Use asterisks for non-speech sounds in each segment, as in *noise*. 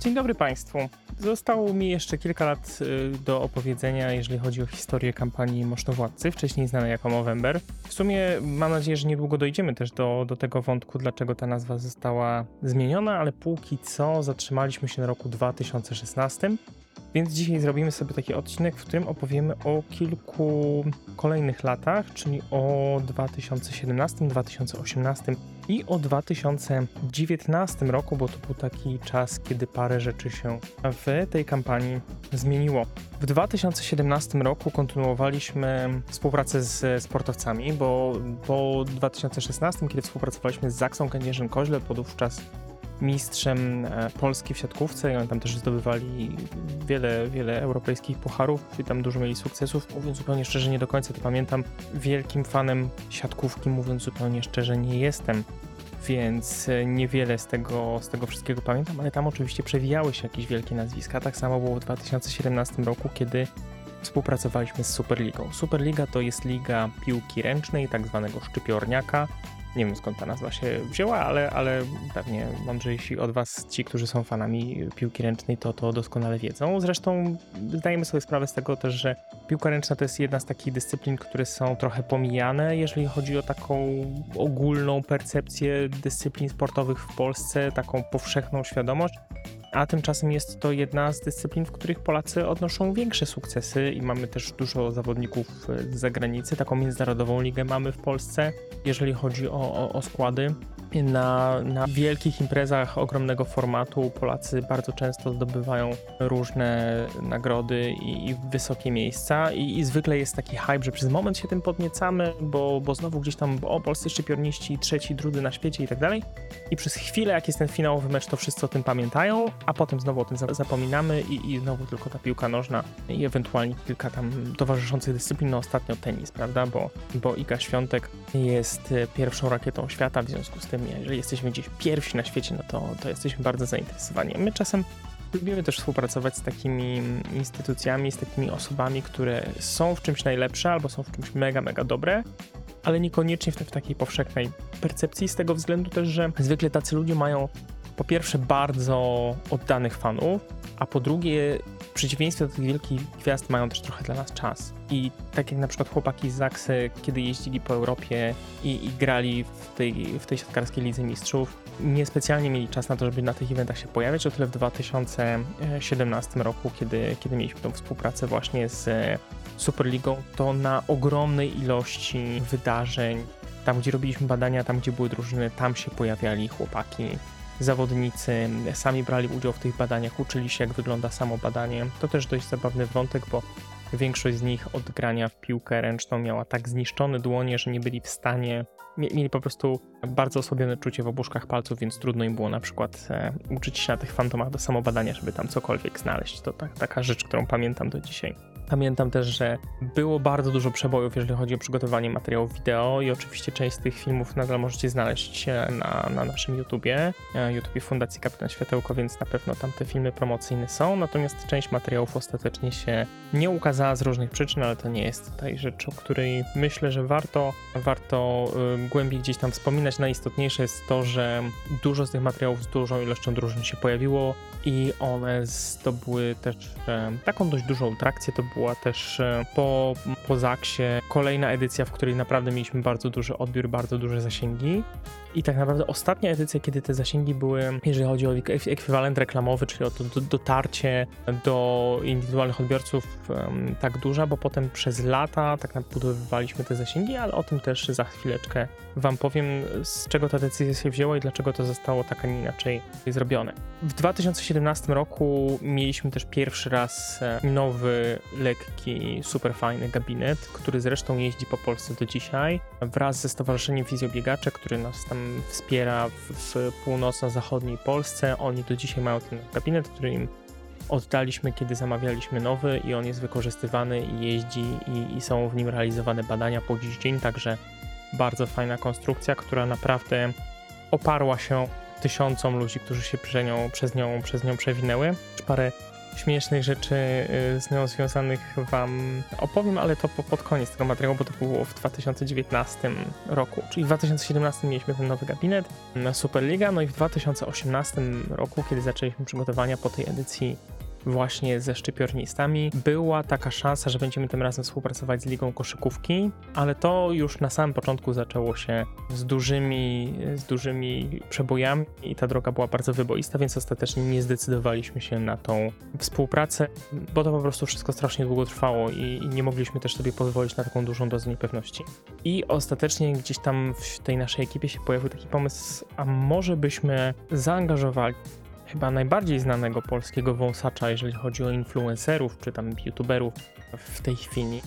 Dzień dobry Państwu. Zostało mi jeszcze kilka lat y, do opowiedzenia, jeżeli chodzi o historię kampanii Mosztowładcy, wcześniej znanej jako Movember. W sumie mam nadzieję, że niedługo dojdziemy też do, do tego wątku, dlaczego ta nazwa została zmieniona, ale póki co zatrzymaliśmy się na roku 2016. Więc dzisiaj zrobimy sobie taki odcinek, w którym opowiemy o kilku kolejnych latach, czyli o 2017, 2018 i o 2019 roku, bo to był taki czas, kiedy parę rzeczy się w tej kampanii zmieniło. W 2017 roku kontynuowaliśmy współpracę z sportowcami, bo po 2016, kiedy współpracowaliśmy z Zaksą Kędzierzyn-Koźle, podówczas mistrzem e, Polski w siatkówce oni tam też zdobywali wiele, wiele europejskich pucharów i tam dużo mieli sukcesów. Mówiąc zupełnie szczerze, nie do końca to pamiętam. Wielkim fanem siatkówki, mówiąc zupełnie szczerze, nie jestem, więc e, niewiele z tego, z tego wszystkiego pamiętam, ale tam oczywiście przewijały się jakieś wielkie nazwiska. Tak samo było w 2017 roku, kiedy współpracowaliśmy z Superligą. Superliga to jest liga piłki ręcznej, tak zwanego szczypiorniaka. Nie wiem skąd ta nazwa się wzięła, ale, ale pewnie mądrzejsi od Was, ci, którzy są fanami piłki ręcznej, to to doskonale wiedzą. Zresztą zdajemy sobie sprawę z tego też, że piłka ręczna to jest jedna z takich dyscyplin, które są trochę pomijane, jeżeli chodzi o taką ogólną percepcję dyscyplin sportowych w Polsce, taką powszechną świadomość a tymczasem jest to jedna z dyscyplin, w których Polacy odnoszą większe sukcesy i mamy też dużo zawodników z zagranicy. Taką międzynarodową ligę mamy w Polsce, jeżeli chodzi o, o, o składy. Na, na wielkich imprezach ogromnego formatu Polacy bardzo często zdobywają różne nagrody i, i wysokie miejsca. I, i, zwykle jest taki hype, że przez moment się tym podniecamy, bo, bo znowu gdzieś tam o polscy szczypiorniści, trzeci, drugi na świecie i tak dalej. I przez chwilę, jak jest ten finałowy mecz, to wszyscy o tym pamiętają, a potem znowu o tym zapominamy i, i znowu tylko ta piłka nożna i ewentualnie kilka tam towarzyszących dyscyplin, no ostatnio tenis, prawda, bo, bo Iga Świątek jest e, pierwszą rakietą świata, w związku z tym jeżeli jesteśmy gdzieś pierwsi na świecie, no to, to jesteśmy bardzo zainteresowani. My czasem lubimy też współpracować z takimi instytucjami, z takimi osobami, które są w czymś najlepsze albo są w czymś mega, mega dobre, ale niekoniecznie w, w takiej powszechnej percepcji, z tego względu też, że zwykle tacy ludzie mają po pierwsze bardzo oddanych fanów, a po drugie w przeciwieństwie do tych wielkich gwiazd mają też trochę dla nas czas. I tak jak na przykład chłopaki z Zaksy, kiedy jeździli po Europie i, i grali w tej, w tej siatkarskiej Lidze Mistrzów, niespecjalnie mieli czas na to, żeby na tych eventach się pojawiać, o tyle w 2017 roku, kiedy, kiedy mieliśmy tą współpracę właśnie z Superligą, to na ogromnej ilości wydarzeń, tam gdzie robiliśmy badania, tam gdzie były drużyny, tam się pojawiali chłopaki zawodnicy sami brali udział w tych badaniach, uczyli się, jak wygląda samo badanie. To też dość zabawny wątek, bo większość z nich od grania w piłkę ręczną miała tak zniszczone dłonie, że nie byli w stanie, mieli po prostu bardzo osłabione czucie w obuszkach palców, więc trudno im było na przykład e, uczyć się na tych fantomach do samobadania, żeby tam cokolwiek znaleźć. To tak, taka rzecz, którą pamiętam do dzisiaj. Pamiętam też, że było bardzo dużo przebojów, jeżeli chodzi o przygotowanie materiałów wideo i oczywiście część z tych filmów nadal możecie znaleźć na, na naszym YouTubie, e, YouTubie Fundacji Kapitan Światełko, więc na pewno tam te filmy promocyjne są, natomiast część materiałów ostatecznie się nie ukazała z różnych przyczyn, ale to nie jest tutaj rzecz, o której myślę, że warto, warto y, głębiej gdzieś tam wspominać. Najistotniejsze jest to, że dużo z tych materiałów z dużą ilością drużyn się pojawiło i one zdobyły też e, taką dość dużą trakcję, to było była też e, po, po Zaksie kolejna edycja, w której naprawdę mieliśmy bardzo duży odbiór, bardzo duże zasięgi. I tak naprawdę ostatnia edycja, kiedy te zasięgi były, jeżeli chodzi o ekwiwalent reklamowy, czyli o to dotarcie do indywidualnych odbiorców, tak duża, bo potem przez lata tak budowywaliśmy te zasięgi, ale o tym też za chwileczkę Wam powiem, z czego ta decyzja się wzięła i dlaczego to zostało tak, a nie inaczej zrobione. W 2017 roku mieliśmy też pierwszy raz nowy, lekki, super fajny gabinet, który zresztą jeździ po Polsce do dzisiaj, wraz ze Stowarzyszeniem Fizjobiegacze, który nas tam wspiera w, północno-zachodniej Polsce. Oni do dzisiaj mają ten gabinet, który im oddaliśmy, kiedy zamawialiśmy nowy i on jest wykorzystywany i jeździ i, i są w nim realizowane badania po dziś dzień, także bardzo fajna konstrukcja, która naprawdę oparła się tysiącom ludzi, którzy się przez nią, przez nią przewinęły. Parę śmiesznych rzeczy y, z nią związanych wam opowiem, ale to po, pod koniec tego materiału, bo to było w 2019 roku. Czyli w 2017 mieliśmy ten nowy gabinet Superliga, no i w 2018 roku, kiedy zaczęliśmy przygotowania po tej edycji właśnie ze szczypiornistami. Była taka szansa, że będziemy tym razem współpracować z Ligą Koszykówki, ale to już na samym początku zaczęło się z dużymi, z dużymi przebojami i ta droga była bardzo wyboista, więc ostatecznie nie zdecydowaliśmy się na tą współpracę, bo to po prostu wszystko strasznie długo trwało i, i nie mogliśmy też sobie pozwolić na taką dużą dozę niepewności. I ostatecznie gdzieś tam w tej naszej ekipie się pojawił taki pomysł, a może byśmy zaangażowali chyba najbardziej znanego polskiego wąsacza, jeżeli chodzi o influencerów czy tam youtuberów w tej chwili,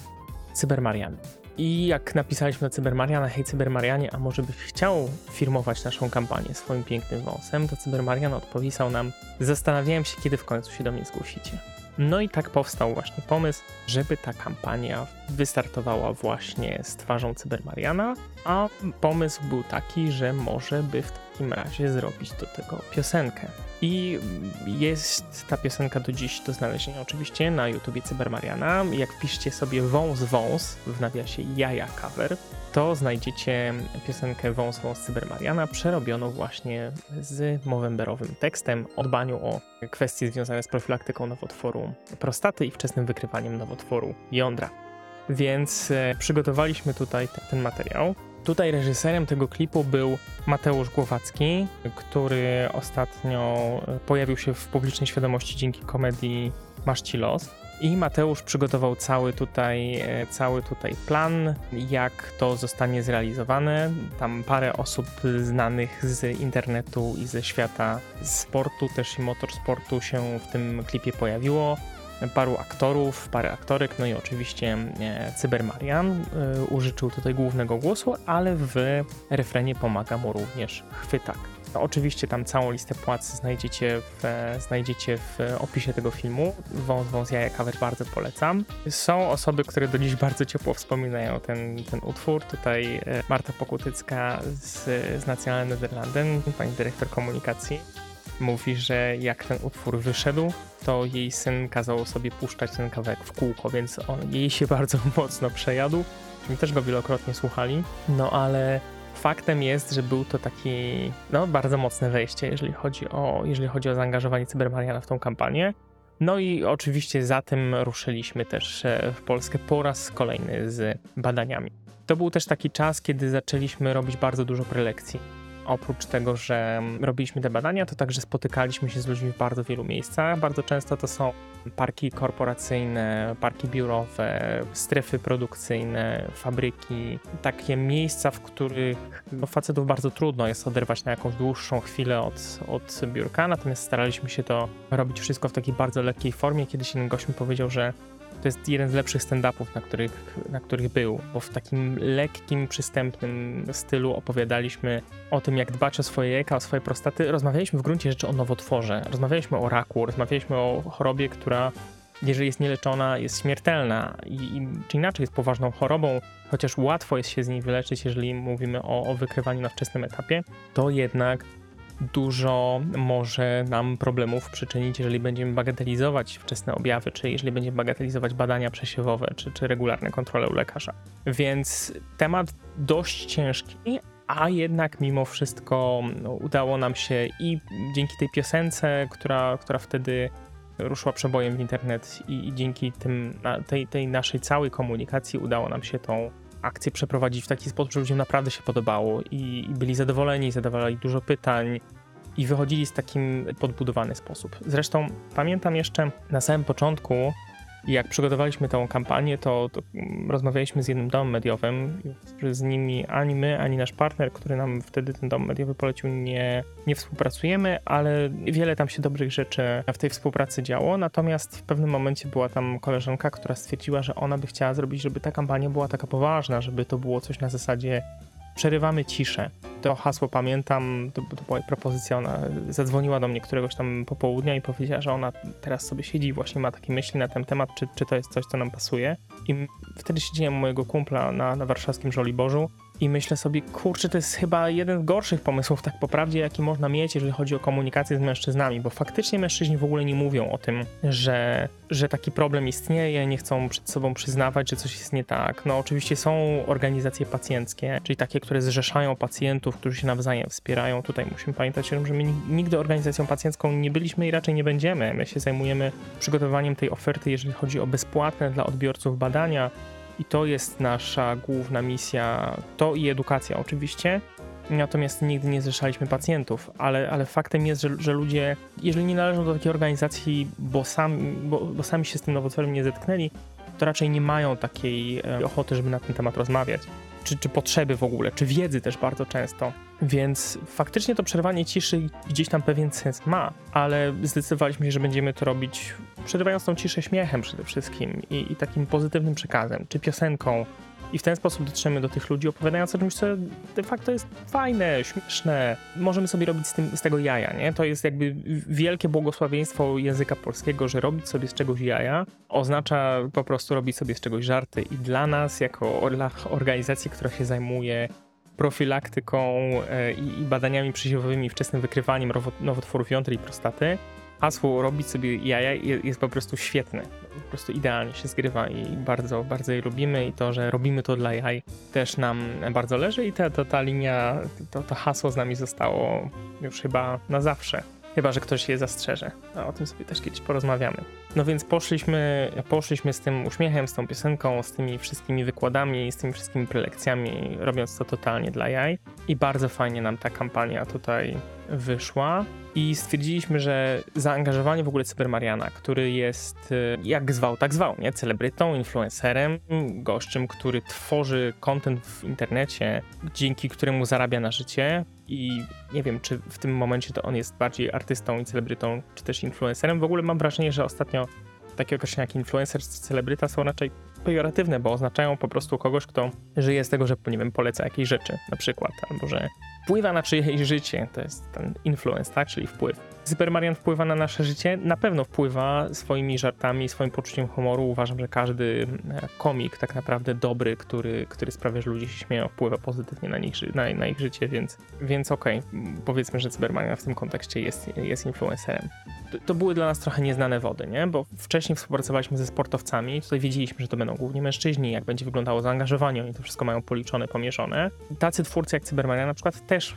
Cybermarian. I jak napisaliśmy na Cybermariana, hej Cybermarianie, a może byś chciał firmować naszą kampanię swoim pięknym wąsem, to Cybermarian odpowiedział nam, zastanawiałem się, kiedy w końcu się do mnie zgłosicie. No i tak powstał właśnie pomysł, żeby ta kampania wystartowała właśnie z twarzą Cybermariana, a pomysł był taki, że może by w takim razie zrobić do tego piosenkę. I jest ta piosenka do dziś do znalezienia oczywiście na YouTubie Cybermariana. Jak wpiszcie sobie wąs wąs w nawiasie jaja cover, to znajdziecie piosenkę Wąs Wąs Cybermariana przerobioną właśnie z movemberowym tekstem o dbaniu o kwestie związane z profilaktyką nowotworu prostaty i wczesnym wykrywaniem nowotworu jądra. Więc e, przygotowaliśmy tutaj ten materiał. Tutaj reżyserem tego klipu był Mateusz Głowacki, który ostatnio e, pojawił się w publicznej świadomości dzięki komedii Masz ci los. I Mateusz przygotował cały tutaj, e, cały tutaj plan, jak to zostanie zrealizowane. Tam parę osób znanych z internetu i ze świata sportu, też i motorsportu się w tym klipie pojawiło paru aktorów, parę aktorek, no i oczywiście e, Cybermarian e, użyczył tutaj głównego głosu, ale w refrenie pomaga mu również chwytak. No, oczywiście tam całą listę płac znajdziecie w, znajdziecie w opisie tego filmu. Wąs Wąs Jaja Cover bardzo polecam. Są osoby, które do dziś bardzo ciepło wspominają ten, ten utwór. Tutaj e, Marta Pokutycka z, z Nacjonalnym Nederlanden, pani dyrektor komunikacji mówi, że jak ten utwór wyszedł, to jej syn kazał sobie puszczać ten kawałek w kółko, więc on jej się *laughs* bardzo mocno przejadł. My też go wielokrotnie słuchali. No ale faktem jest, że był to taki no, bardzo mocne wejście, jeżeli chodzi o, jeżeli chodzi o zaangażowanie Cybermariana w tą kampanię. No i oczywiście za tym ruszyliśmy też e, w Polskę po raz kolejny z badaniami. To był też taki czas, kiedy zaczęliśmy robić bardzo dużo prelekcji oprócz tego, że robiliśmy te badania, to także spotykaliśmy się z ludźmi w bardzo wielu miejscach. Bardzo często to są parki korporacyjne, parki biurowe, strefy produkcyjne, fabryki, takie miejsca, w których no, facetów bardzo trudno jest oderwać na jakąś dłuższą chwilę od, od biurka, natomiast staraliśmy się to robić wszystko w takiej bardzo lekkiej formie. Kiedyś jeden gość mi powiedział, że to jest jeden z lepszych stand-upów, na których, na których był, bo w takim lekkim, przystępnym stylu opowiadaliśmy o tym, jak dbać o swoje jajka, o swoje prostaty. Rozmawialiśmy w gruncie rzeczy o nowotworze, rozmawialiśmy o raku, rozmawialiśmy o chorobie, która jeżeli jest nieleczona, jest śmiertelna i, i czy inaczej jest poważną chorobą, chociaż łatwo jest się z niej wyleczyć, jeżeli mówimy o, o wykrywaniu na wczesnym etapie, to jednak dużo może nam problemów przyczynić, jeżeli będziemy bagatelizować wczesne objawy, czy jeżeli będziemy bagatelizować badania przesiewowe, czy, czy regularne kontrole u lekarza. Więc temat dość ciężki, a jednak mimo wszystko no, udało nam się i dzięki tej piosence, która, która wtedy ruszyła przebojem w internet i, i dzięki tym, tej, tej naszej całej komunikacji udało nam się tą akcję przeprowadzić w taki sposób, że ludziom naprawdę się podobało i, i byli zadowoleni, zadawali dużo pytań i wychodzili z takim podbudowany sposób. Zresztą pamiętam jeszcze na samym początku, jak przygotowaliśmy tę kampanię, to, to, rozmawialiśmy z jednym domem mediowym, z nimi ani my, ani nasz partner, który nam wtedy ten dom mediowy polecił, nie, nie współpracujemy, ale wiele tam się dobrych rzeczy w tej współpracy działo. Natomiast w pewnym momencie była tam koleżanka, która stwierdziła, że ona by chciała zrobić, żeby ta kampania była taka poważna, żeby to było coś na zasadzie przerywamy ciszę. To hasło pamiętam, to, to była propozycja, ona zadzwoniła do mnie któregoś tam popołudnia i powiedziała, że ona teraz sobie siedzi i właśnie ma takie myśli na ten temat, czy, czy to jest coś, co nam pasuje. I wtedy siedziałem mojego kumpla na, na warszawskim Żoliborzu I myślę sobie, kurczę, to jest chyba jeden z gorszych pomysłów, tak po prawdzie, jaki można mieć, jeżeli chodzi o komunikację z mężczyznami, bo faktycznie mężczyźni w ogóle nie mówią o tym, że, że taki problem istnieje, nie chcą przed sobą przyznawać, że coś jest nie tak. No oczywiście są organizacje pacjenckie, czyli takie, które zrzeszają pacjentów, którzy się nawzajem wspierają. Tutaj musimy pamiętać o tym, że my nigdy organizacją pacjencką nie byliśmy i raczej nie będziemy. My się zajmujemy przygotowaniem tej oferty, jeżeli chodzi o bezpłatne dla odbiorców badania, i to jest nasza główna misja, to i edukacja oczywiście. Natomiast nigdy nie zrzeszaliśmy pacjentów, ale, ale faktem jest, że, że ludzie, jeżeli nie należą do takiej organizacji, bo, sam, bo, bo sami się z tym nowotworem nie zetknęli, to raczej nie mają takiej e, ochoty, żeby na ten temat rozmawiać. Czy, czy potrzeby w ogóle, czy wiedzy też bardzo często. Więc faktycznie to przerwanie ciszy gdzieś tam pewien sens ma, ale zdecydowaliśmy się, że będziemy to robić przerywając tą ciszę śmiechem przede wszystkim i, i takim pozytywnym przekazem, czy piosenką, i w ten sposób dotrzemy do tych ludzi, opowiadając o czymś, co de facto jest fajne, śmieszne. Możemy sobie robić z, tym, z tego jaja, nie? To jest jakby wielkie błogosławieństwo języka polskiego, że robić sobie z czegoś jaja oznacza po prostu robić sobie z czegoś żarty. I dla nas, jako organizacji, która się zajmuje profilaktyką e, i badaniami przesiewowymi, wczesnym wykrywaniem nowotworów jąder i prostaty, hasło robić sobie jaja jest po prostu świetne. Po prostu idealnie się zgrywa i bardzo, bardzo je lubimy i to, że robimy to dla jaj też nam bardzo leży i ta, ta, ta linia, to, to hasło z nami zostało już chyba na zawsze. Chyba, że ktoś je zastrzeże. A o tym sobie też kiedyś porozmawiamy. No więc poszliśmy, poszliśmy z tym uśmiechem, z tą piosenką, z tymi wszystkimi wykładami, z tymi wszystkimi prelekcjami, robiąc to totalnie dla jaj. I bardzo fajnie nam ta kampania tutaj wyszła i stwierdziliśmy, że zaangażowanie w ogóle Cybermariana, który jest y, jak zwał, tak zwał, nie? Celebrytą, influencerem, gościem, który tworzy content w internecie, dzięki któremu zarabia na życie i nie wiem, czy w tym momencie to on jest bardziej artystą i celebrytą, czy też influencerem. W ogóle mam wrażenie, że ostatnio takie określenia jak influencer czy celebryta są raczej pejoratywne, bo oznaczają po prostu kogoś, kto żyje z tego, że nie wiem, poleca jakieś rzeczy na przykład, albo że wpływa na czyjeś życie, to jest ten influence, tak, czyli wpływ. Super Marian wpływa na nasze życie? Na pewno wpływa swoimi żartami, swoim poczuciem humoru. Uważam, że każdy e, komik tak naprawdę dobry, który, który sprawia, że ludzie się śmieją, wpływa pozytywnie na, nich, na, na ich życie, więc, więc okej, okay. powiedzmy, że Cybermania w tym kontekście jest, jest influencerem. To, były dla nas trochę nieznane wody, nie? Bo wcześniej współpracowaliśmy ze sportowcami, tutaj wiedzieliśmy, że to będą głównie mężczyźni, jak będzie wyglądało zaangażowanie, oni to wszystko mają policzone, pomieszane. Tacy twórcy jak Cybermania na przykład też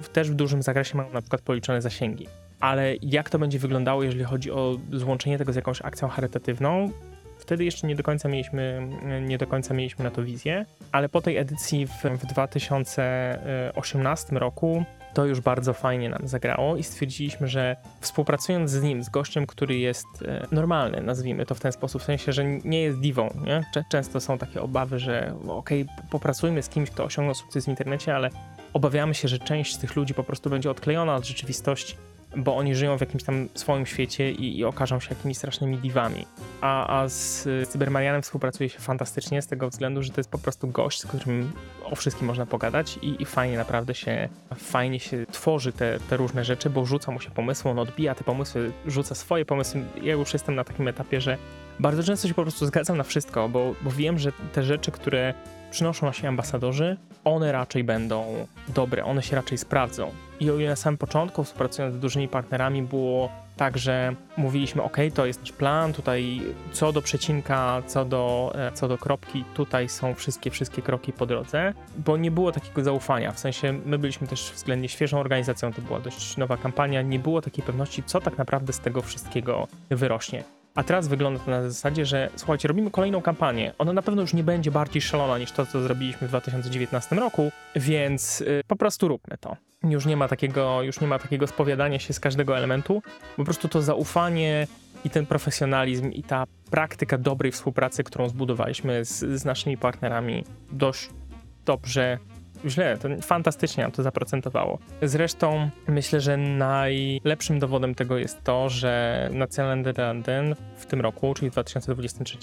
w, też w dużym zakresie mają na przykład policzone zasięgi. Ale jak to będzie wyglądało, jeżeli chodzi o złączenie tego z jakąś akcją charytatywną, wtedy jeszcze nie do końca mieliśmy, nie do końca mieliśmy na to wizję, ale po tej edycji w, w 2018 roku to już bardzo fajnie nam zagrało i stwierdziliśmy, że współpracując z nim, z gościem, który jest e, normalny, nazwijmy to w ten sposób, w sensie, że nie jest diwą, nie? Często są takie obawy, że okej, okay, popracujmy z kimś, kto osiągnął sukces w internecie, ale obawiamy się, że część z tych ludzi po prostu będzie odklejona od rzeczywistości, bo oni żyją w jakimś tam swoim świecie i, i okażą się jakimiś strasznymi diwami. A, a z, z Cybermarianem współpracuje się fantastycznie z tego względu, że to jest po prostu gość, z którym o wszystkim można pogadać i, i fajnie naprawdę się, fajnie się tworzy te, te różne rzeczy, bo rzuca mu się pomysły, on odbija te pomysły, rzuca swoje pomysły. Ja już jestem na takim etapie, że bardzo często się po prostu zgadzam na wszystko, bo, bo wiem, że te rzeczy, które przynoszą nasi ambasadorzy, one raczej będą dobre, one się raczej sprawdzą. I o ile na samym początku, współpracując z dużymi partnerami, było tak, że mówiliśmy, ok, to jest nasz plan, tutaj co do przecinka, co do, e, co do kropki, tutaj są wszystkie, wszystkie kroki po drodze, bo nie było takiego zaufania, w sensie my byliśmy też względnie świeżą organizacją, to była dość nowa kampania, nie było takiej pewności, co tak naprawdę z tego wszystkiego wyrośnie. A teraz wygląda to na zasadzie, że słuchajcie, robimy kolejną kampanię. Ona na pewno już nie będzie bardziej szalona niż to, co zrobiliśmy w 2019 roku, więc yy, po prostu róbmy to. Już nie ma takiego, już nie ma takiego spowiadania się z każdego elementu. Po prostu to zaufanie i ten profesjonalizm i ta praktyka dobrej współpracy, którą zbudowaliśmy z, z naszymi partnerami dość dobrze źle, to fantastycznie nam to zaprocentowało. Zresztą myślę, że najlepszym dowodem tego jest to, że na London w tym roku, czyli w 2023,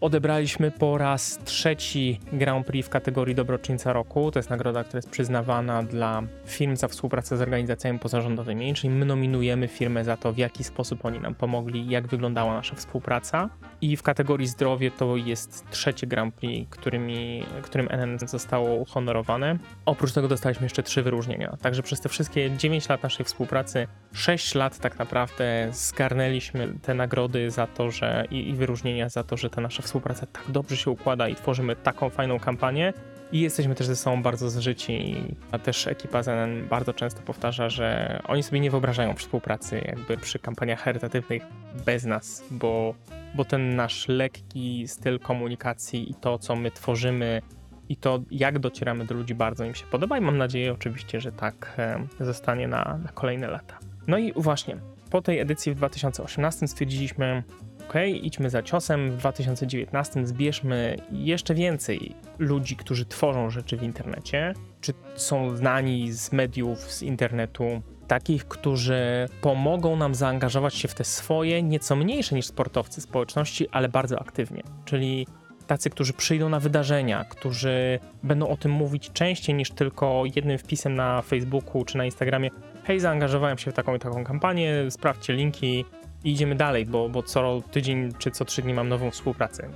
odebraliśmy po raz trzeci Grand Prix w kategorii Dobroczyńca Roku. To jest nagroda, która jest przyznawana dla firm za współpracę z organizacjami pozarządowymi, czyli my nominujemy firmę za to, w jaki sposób oni nam pomogli, jak wyglądała nasza współpraca. I w kategorii zdrowie to jest trzecie Grand Prix, którymi, którym NN zostało uhonorowane. Oprócz tego dostaliśmy jeszcze trzy wyróżnienia. Także przez te wszystkie 9 lat naszej współpracy, 6 lat tak naprawdę zgarnęliśmy te nagrody za to, że i, i wyróżnienia za to, że ta nasza współpraca tak dobrze się układa i tworzymy taką fajną kampanię. I jesteśmy też ze sobą bardzo zżyci, a też ekipa ZNN bardzo często powtarza, że oni sobie nie wyobrażają współpracy jakby przy kampaniach charytatywnych bez nas, bo, bo ten nasz lekki styl komunikacji i to, co my tworzymy, i to, jak docieramy do ludzi, bardzo im się podoba i mam nadzieję oczywiście, że tak e, zostanie na, na kolejne lata. No i właśnie, po tej edycji w 2018 stwierdziliśmy, ok, idźmy za ciosem, w 2019 zbierzmy jeszcze więcej ludzi, którzy tworzą rzeczy w internecie, czy są znani z mediów, z internetu, takich, którzy pomogą nam zaangażować się w te swoje, nieco mniejsze niż sportowcy społeczności, ale bardzo aktywnie. Czyli tacy, którzy przyjdą na wydarzenia, którzy będą o tym mówić częściej niż tylko jednym wpisem na Facebooku czy na Instagramie. Hej, zaangażowałem się w taką i taką kampanię, sprawdźcie linki i idziemy dalej, bo, bo co tydzień czy co trzy dni mam nową współpracę.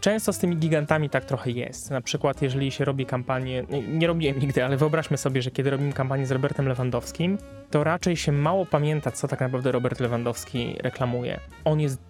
Często z tymi gigantami tak trochę jest. Na przykład, jeżeli się robi kampanię, nie, nie robiłem nigdy, ale wyobraźmy sobie, że kiedy robimy kampanię z Robertem Lewandowskim, to raczej się mało pamięta, co tak naprawdę Robert Lewandowski reklamuje. On jest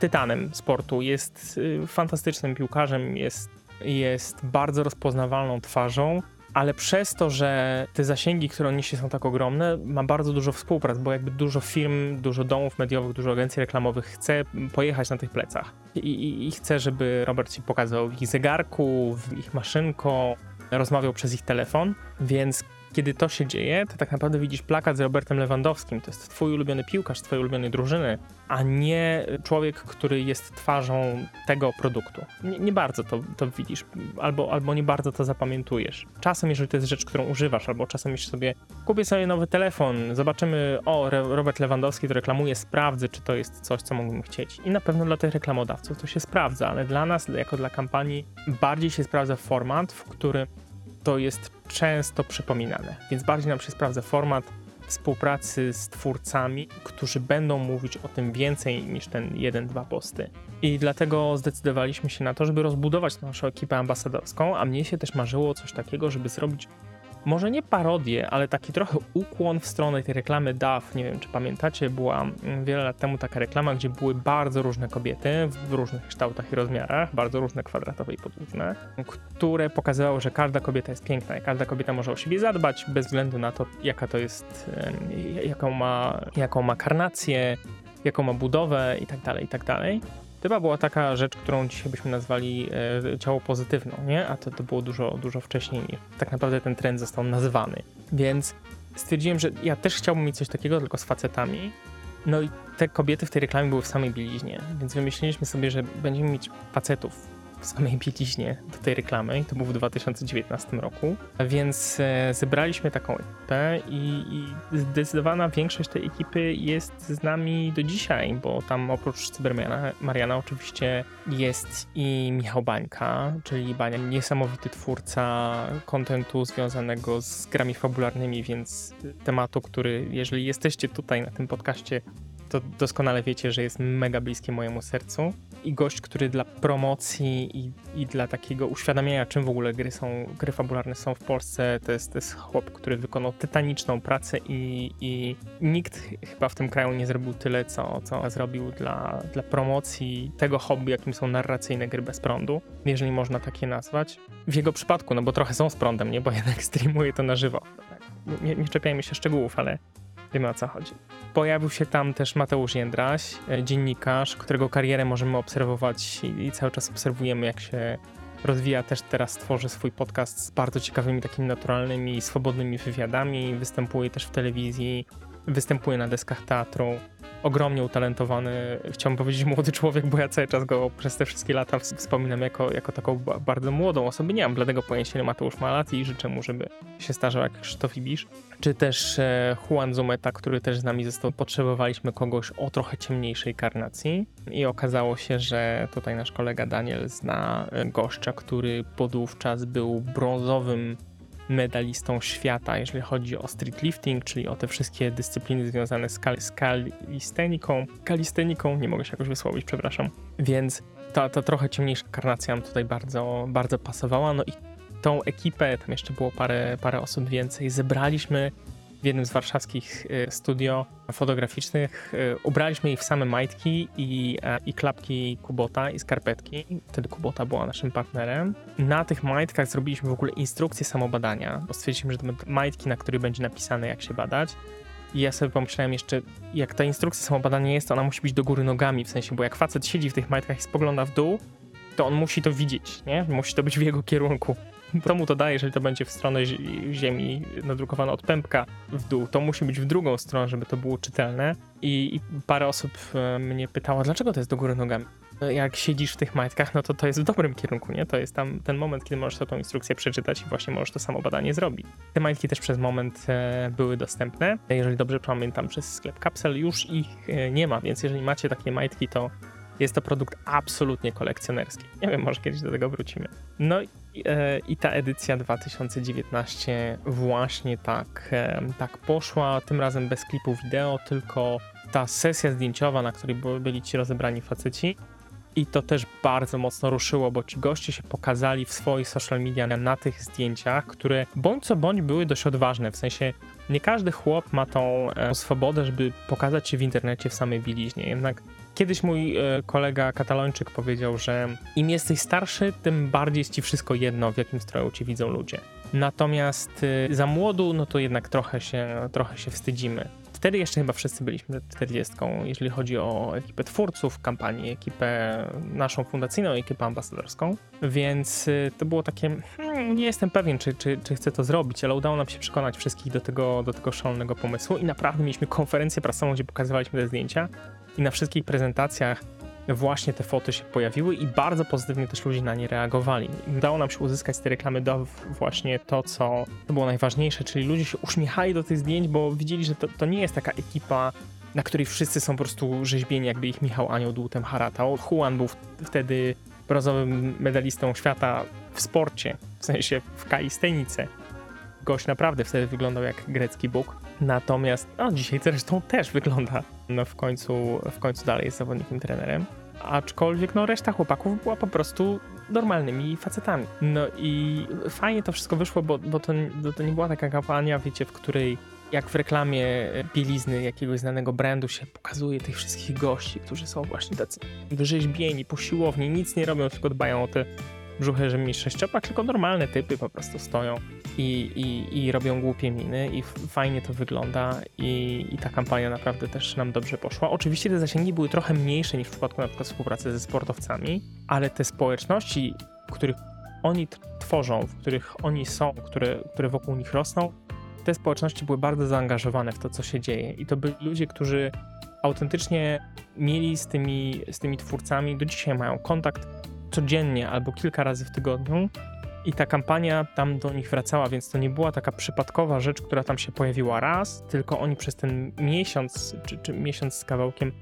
tytanem sportu, jest y, fantastycznym piłkarzem, jest, jest bardzo rozpoznawalną twarzą, ale przez to, że te zasięgi, które on niesie są tak ogromne, ma bardzo dużo współprac, bo jakby dużo firm, dużo domów mediowych, dużo agencji reklamowych chce pojechać na tych plecach. I, i, i chce, żeby Robert się pokazał w ich zegarku, w ich maszynko, rozmawiał przez ich telefon, więc kiedy to się dzieje, to tak naprawdę widzisz plakat z Robertem Lewandowskim. To jest twój ulubiony piłkarz, twojej ulubionej drużyny, a nie człowiek, który jest twarzą tego produktu. Nie, nie bardzo to, to widzisz, albo, albo nie bardzo to zapamiętujesz. Czasem, jeżeli to jest rzecz, którą używasz, albo czasem myślisz sobie, kupię sobie nowy telefon, zobaczymy, o, Robert Lewandowski to reklamuje, sprawdzę, czy to jest coś, co mógłbym chcieć. I na pewno dla tych reklamodawców to się sprawdza, ale dla nas, jako dla kampanii, bardziej się sprawdza format, w którym to jest często przypominane, więc bardziej nam się sprawdza format współpracy z twórcami, którzy będą mówić o tym więcej niż ten jeden, dwa posty. I dlatego zdecydowaliśmy się na to, żeby rozbudować naszą ekipę ambasadorską, a mnie się też marzyło coś takiego, żeby zrobić może nie parodię, ale taki trochę ukłon w stronę tej reklamy DAF. Nie wiem, czy pamiętacie, była mm, wiele lat temu taka reklama, gdzie były bardzo różne kobiety w różnych kształtach i rozmiarach, bardzo różne kwadratowe i podłużne, które pokazywały, że każda kobieta jest piękna i każda kobieta może o siebie zadbać bez względu na to, jaka to jest, jaką ma, jaką ma karnację, jaką ma budowę i tak dalej, i tak dalej. Chyba była taka rzecz, którą dzisiaj byśmy nazwali e, ciało pozytywną, nie? A to, to było dużo, dużo wcześniej. Tak naprawdę ten trend został nazwany. Więc stwierdziłem, że ja też chciałbym mieć coś takiego, tylko z facetami. No i te kobiety w tej reklamie były w samej bieliźnie, więc wymyśliliśmy sobie, że będziemy mieć facetów w samej bieliźnie do tej reklamy. To był w 2019 roku. Więc e, zebraliśmy taką ekipę i, i zdecydowana większość tej ekipy jest z nami do dzisiaj, bo tam oprócz Cybermana Mariana oczywiście jest i Michał Bańka, czyli Bania, niesamowity twórca kontentu związanego z grami fabularnymi, więc tematu, który jeżeli jesteście tutaj na tym podcaście, to doskonale wiecie, że jest mega bliskie mojemu sercu. I gość, który dla promocji i, i dla takiego uświadamiania, czym w ogóle gry są, gry fabularne są w Polsce, to jest, to jest chłop, który wykonał tytaniczną pracę i, i nikt chyba w tym kraju nie zrobił tyle, co, co zrobił dla, dla promocji tego hobby, jakim są narracyjne gry bez prądu, jeżeli można takie nazwać. W jego przypadku, no bo trochę są z prądem, nie? Bo jednak *laughs* streamuje to na żywo. Nie, nie czepiajmy się szczegółów, ale Wiemy o co chodzi. Pojawił się tam też Mateusz Jędraś, e, dziennikarz, którego karierę możemy obserwować i cały czas obserwujemy, jak się rozwija. Też teraz tworzy swój podcast z bardzo ciekawymi, takimi naturalnymi, swobodnymi wywiadami. Występuje też w telewizji. Występuje na deskach teatru. Ogromnie utalentowany, chciałbym powiedzieć młody człowiek, bo ja cały czas go przez te wszystkie lata wspominam jako, jako taką bardzo młodą osobę. Nie mam bladego pojęcia, ile Mateusz ma lat i życzę mu, żeby się starzał jak Krzysztof Ibisz. Czy też e, Juan Zumeta, który też z nami został. Potrzebowaliśmy kogoś o trochę ciemniejszej karnacji i okazało się, że tutaj nasz kolega Daniel zna e, gościa, który podówczas był brązowym medalistą świata, jeżeli chodzi o streetlifting, czyli o te wszystkie dyscypliny związane z, kal kalisteniką. Kalisteniką, nie mogę się jakoś wysłowić, przepraszam. Więc ta, ta trochę ciemniejsza karnacja nam tutaj bardzo, bardzo pasowała. No i tą ekipę, tam jeszcze było parę, parę osób więcej, zebraliśmy w jednym z warszawskich y, studio fotograficznych. Y, ubraliśmy ich w same majtki i, e, i klapki Kubota i skarpetki. Wtedy Kubota była naszym partnerem. Na tych majtkach zrobiliśmy w ogóle instrukcję samobadania, bo stwierdziliśmy, że to będą majtki, na których będzie napisane jak się badać. I ja sobie pomyślałem jeszcze, jak ta instrukcja samobadania jest, to ona musi być do góry nogami, w sensie, bo jak facet siedzi w tych majtkach i spogląda w dół, to on musi to widzieć, nie? Musi to być w jego kierunku. *laughs* To mu to daje, jeżeli to będzie w stronę ziemi nadrukowane od pępka w dół, to musi być w drugą stronę, żeby to było czytelne. I, i parę osób e, mnie pytało, dlaczego to jest do góry nogami? Jak siedzisz w tych majtkach, no to to jest w dobrym kierunku, nie? To jest tam ten moment, kiedy możesz tą instrukcję przeczytać i właśnie możesz to samo badanie zrobić. Te majtki też przez moment e, były dostępne. Jeżeli dobrze pamiętam, przez sklep Capsel już ich e, nie ma, więc jeżeli macie takie majtki, to jest to produkt absolutnie kolekcjonerski. Nie wiem, może kiedyś do tego wrócimy. No i, e, i ta edycja 2019 właśnie tak, e, tak poszła, tym razem bez klipu wideo, tylko ta sesja zdjęciowa, na której byli ci rozebrani faceci. I to też bardzo mocno ruszyło, bo ci goście się pokazali w swoich social media na tych zdjęciach, które bądź co bądź były dość odważne. W sensie nie każdy chłop ma tą e, swobodę, żeby pokazać się w internecie w samej bieliźnie. Jednak Kiedyś mój e, kolega katalończyk powiedział, że im jesteś starszy, tym bardziej jest ci wszystko jedno, w jakim stroju cię widzą ludzie. Natomiast e, za młodu, no to jednak trochę się, trochę się wstydzimy. Wtedy jeszcze chyba wszyscy byliśmy 40, jeżeli chodzi o ekipę twórców kampanii, ekipę naszą fundacyjną, ekipę ambasadorską, więc e, to było takie, hmm, nie jestem pewien, czy, czy, czy chcę to zrobić, ale udało nam się przekonać wszystkich do tego, do tego szalonego pomysłu i naprawdę mieliśmy konferencję prasową, gdzie pokazywaliśmy te zdjęcia i na wszystkich prezentacjach właśnie te foty się pojawiły i bardzo pozytywnie też ludzie na nie reagowali. Udało nam się uzyskać z tej reklamy do właśnie to, co było najważniejsze, czyli ludzie się uśmiechali do tych zdjęć, bo widzieli, że to, to nie jest taka ekipa, na której wszyscy są po prostu rzeźbieni, jakby ich Michał Anioł dłutem haratał. Juan był wtedy brązowym medalistą świata w sporcie, w sensie w kalistenice gość naprawdę wtedy wyglądał jak grecki bóg. Natomiast no, dzisiaj zresztą też wygląda. No w końcu, w końcu dalej jest zawodnikiem, trenerem. Aczkolwiek no reszta chłopaków była po prostu normalnymi facetami. No i fajnie to wszystko wyszło, bo, bo to, to nie była taka kampania, wiecie, w której jak w reklamie bielizny jakiegoś znanego brandu się pokazuje tych wszystkich gości, którzy są właśnie tacy wyrzeźbieni, posiłowni, nic nie robią, tylko dbają o te brzuchy, że mi sześciopak, tylko normalne typy po prostu stoją i, i, i robią głupie miny i fajnie to wygląda i, i ta kampania naprawdę też nam dobrze poszła. Oczywiście te zasięgi były trochę mniejsze niż w przypadku na przykład współpracy ze sportowcami, ale te społeczności, których oni tworzą, w których oni są, które, które wokół nich rosną, te społeczności były bardzo zaangażowane w to, co się dzieje. I to byli ludzie, którzy autentycznie mieli z tymi, z tymi twórcami, do dzisiaj mają kontakt codziennie albo kilka razy w tygodniu i ta kampania tam do nich wracała, więc to nie była taka przypadkowa rzecz, która tam się pojawiła raz, tylko oni przez ten miesiąc, czy, czy miesiąc z kawałkiem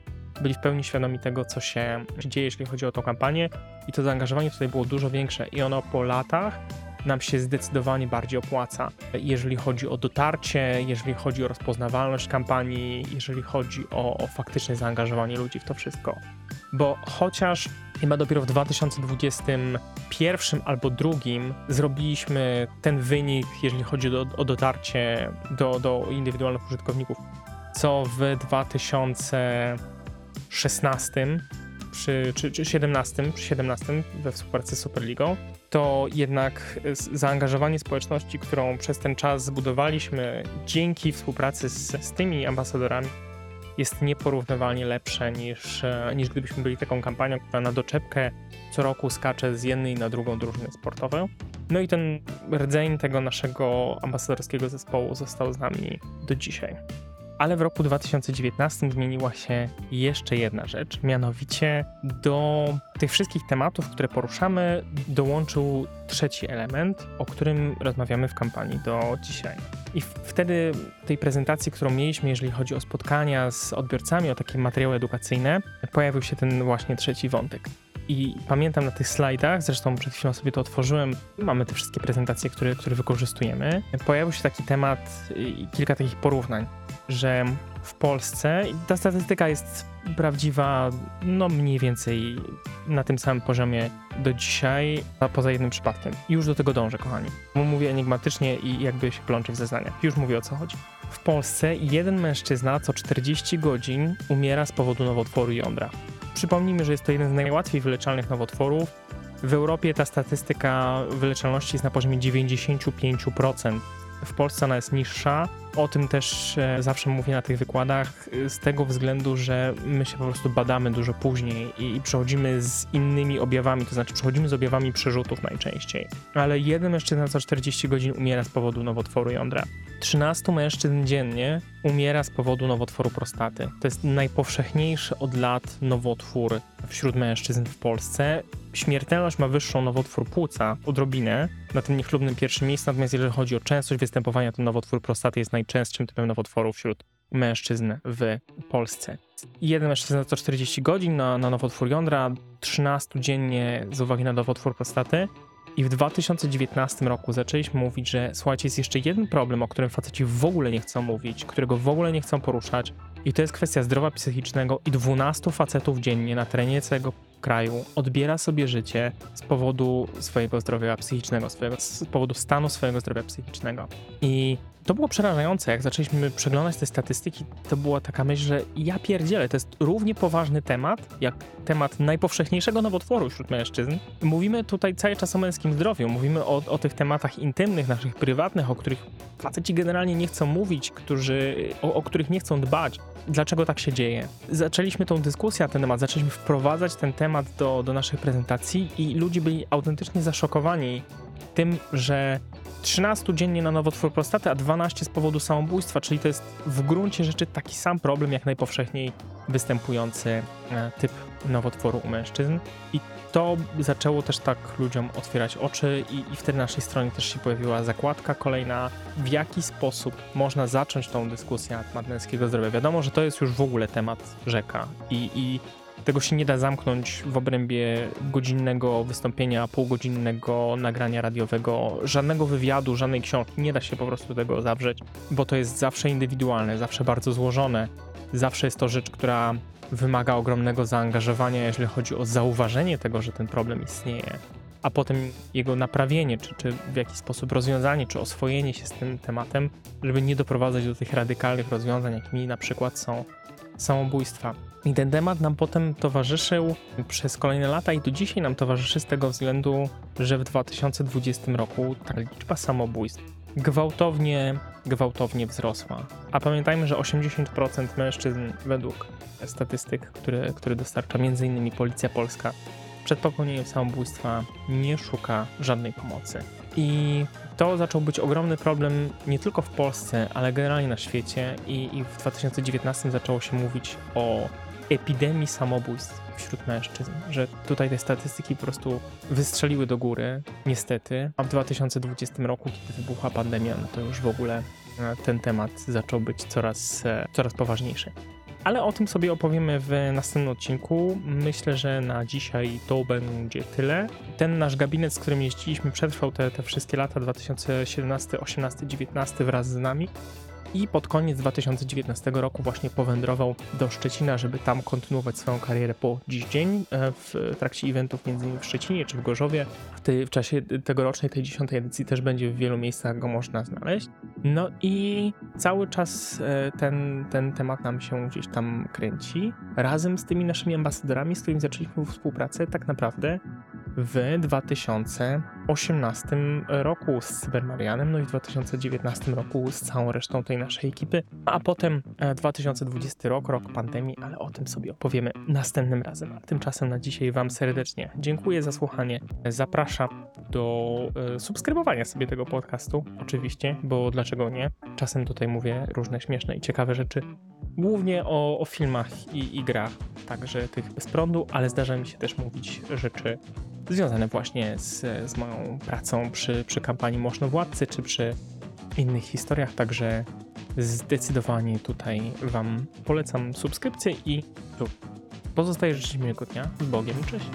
byli w pełni świadomi tego, co się dzieje, jeśli chodzi o tą kampanię. I to zaangażowanie tutaj było dużo większe. I ono po latach nam się zdecydowanie bardziej opłaca, jeżeli chodzi o dotarcie, jeżeli chodzi o rozpoznawalność kampanii, jeżeli chodzi o, o faktyczne zaangażowanie ludzi w to wszystko. Bo chociaż chyba dopiero w 2021 albo drugim zrobiliśmy ten wynik, jeżeli chodzi o, o dotarcie do, do indywidualnych użytkowników, co w 2016 przy, czy, czy 17, przy 17 we współpracy z Superligą, to jednak zaangażowanie społeczności, którą przez ten czas zbudowaliśmy dzięki współpracy z, z tymi ambasadorami, jest nieporównywalnie lepsze niż, e, niż gdybyśmy byli taką kampanią, która na doczepkę co roku skacze z jednej na drugą drużynę sportową. No i ten rdzeń tego naszego ambasadorskiego zespołu został z nami do dzisiaj. Ale w roku 2019 zmieniła się jeszcze jedna rzecz, mianowicie do tych wszystkich tematów, które poruszamy, dołączył trzeci element, o którym rozmawiamy w kampanii do dzisiaj. I wtedy tej prezentacji, którą mieliśmy, jeżeli chodzi o spotkania z odbiorcami, o takie materiały edukacyjne, pojawił się ten właśnie trzeci wątek. I pamiętam na tych slajdach, zresztą przed chwilą sobie to otworzyłem, mamy te wszystkie prezentacje, które, które wykorzystujemy. Pojawił się taki temat i kilka takich porównań, że w Polsce ta statystyka jest prawdziwa, no mniej więcej na tym samym poziomie do dzisiaj, a poza jednym przypadkiem. Już do tego dążę, kochani. Mówię enigmatycznie i jakby się plączę w zeznaniach. Już mówię o co chodzi. W Polsce jeden mężczyzna co 40 godzin umiera z powodu nowotworu jądra. Przypomnijmy, że jest to jeden z najłatwiej wyleczalnych nowotworów. W Europie ta statystyka wyleczalności jest na poziomie 95%. W Polsce ona jest niższa. O tym też e, zawsze mówię na tych wykładach, e, z tego względu, że my się po prostu badamy dużo później i przechodzimy z innymi objawami, to znaczy przechodzimy z objawami przerzutów najczęściej. Ale jeden mężczyzna co 40 godzin umiera z powodu nowotworu jądra. 13 mężczyzn dziennie umiera z powodu nowotworu prostaty. To jest najpowszechniejszy od lat nowotwór wśród mężczyzn w Polsce. Śmiertelność ma wyższą nowotwór płuca, odrobinę, na tym niechlubnym pierwszym miejscu, natomiast jeżeli chodzi o częstość występowania, to nowotwór prostaty jest najczęstszym typem nowotworu wśród mężczyzn w Polsce. Jeden mężczyzna co 40 godzin na, na nowotwór jądra, 13 dziennie z uwagi na nowotwór prostaty. I w 2019 roku zaczęliśmy mówić, że słuchajcie, jest jeszcze jeden problem, o którym faceci w ogóle nie chcą mówić, którego w ogóle nie chcą poruszać. I to jest kwestia zdrowia psychicznego i 12 facetów dziennie na terenie całego kraju odbiera sobie życie z powodu swojego zdrowia psychicznego, swojego, z powodu stanu swojego zdrowia psychicznego. I to było przerażające, jak zaczęliśmy przeglądać te statystyki, to była taka myśl, że ja pierdzielę, to jest równie poważny temat, jak temat najpowszechniejszego nowotworu wśród mężczyzn. Mówimy tutaj cały czas o męskim zdrowiu, mówimy o, o tych tematach intymnych, naszych prywatnych, o których faceci generalnie nie chcą mówić, którzy, o, o których nie chcą dbać. Dlaczego tak się dzieje? Zaczęliśmy tą dyskusję na ten temat, zaczęliśmy wprowadzać ten temat do, do naszych prezentacji i ludzie byli autentycznie zaszokowani tym, że 13 dziennie na nowotwór prostaty, a 12 z powodu samobójstwa, czyli to jest w gruncie rzeczy taki sam problem jak najpowszechniej występujący e, typ nowotworu u mężczyzn. I to zaczęło też tak ludziom otwierać oczy i, i wtedy na naszej stronie też się pojawiła zakładka kolejna, w jaki sposób można zacząć tą dyskusję na temat męskiego zdrowia. Wiadomo, że to jest już w ogóle temat rzeka i, i tego się nie da zamknąć w obrębie godzinnego wystąpienia, półgodzinnego nagrania radiowego, żadnego wywiadu, żadnej książki. Nie da się po prostu tego zawrzeć, bo to jest zawsze indywidualne, zawsze bardzo złożone. Zawsze jest to rzecz, która wymaga ogromnego zaangażowania, jeżeli chodzi o zauważenie tego, że ten problem istnieje, a potem jego naprawienie, czy, czy w jakiś sposób rozwiązanie, czy oswojenie się z tym tematem, żeby nie doprowadzać do tych radykalnych rozwiązań, jakimi na przykład są samobójstwa. I ten temat nam potem towarzyszył przez kolejne lata i do dzisiaj nam towarzyszy z tego względu, że w 2020 roku ta liczba samobójstw gwałtownie, gwałtownie wzrosła. A pamiętajmy, że 80% mężczyzn według statystyk, które, które dostarcza m.in. Policja Polska, przed popełnieniem samobójstwa nie szuka żadnej pomocy. I to zaczął być ogromny problem nie tylko w Polsce, ale generalnie na świecie. I, i w 2019 zaczęło się mówić o epidemii samobójstw wśród mężczyzn, że tutaj te statystyki po prostu wystrzeliły do góry, niestety, a w 2020 roku, kiedy wybuchła pandemia, no to już w ogóle e, ten temat zaczął być coraz, e, coraz poważniejszy. Ale o tym sobie opowiemy w następnym odcinku. Myślę, że na dzisiaj to będzie tyle. Ten nasz gabinet, z którym jeździliśmy, przetrwał te, te wszystkie lata 2017, 18, 19 wraz z nami i pod koniec 2019 roku właśnie powędrował do Szczecina, żeby tam kontynuować swoją karierę po dziś dzień e, w trakcie eventów innymi w Szczecinie czy w Gorzowie. W, tej, w czasie tegorocznej, tej dziesiątej edycji też będzie w wielu miejscach go można znaleźć. No i cały czas e, ten, ten temat nam się gdzieś tam kręci. Razem z tymi naszymi ambasadorami, z którymi zaczęliśmy współpracę, tak naprawdę w 2018 roku z Cybermarianem, no i w 2019 roku z całą resztą tej naszej ekipy, a potem e, 2020 rok, rok pandemii, ale o tym sobie opowiemy następnym razem. A tymczasem na dzisiaj Wam serdecznie dziękuję za słuchanie. Zapraszam do e, subskrybowania sobie tego podcastu, oczywiście, bo dlaczego nie? Czasem tutaj mówię różne śmieszne i ciekawe rzeczy, głównie o, o filmach i, i grach, także tych bez prądu, ale zdarza mi się też mówić rzeczy związane właśnie z, z moją pracą przy, przy kampanii Moszno-Władcy, czy przy innych historiach, także zdecydowanie tutaj Wam polecam subskrypcję i pozostaje życzyć miłego dnia z Bogiem cześć.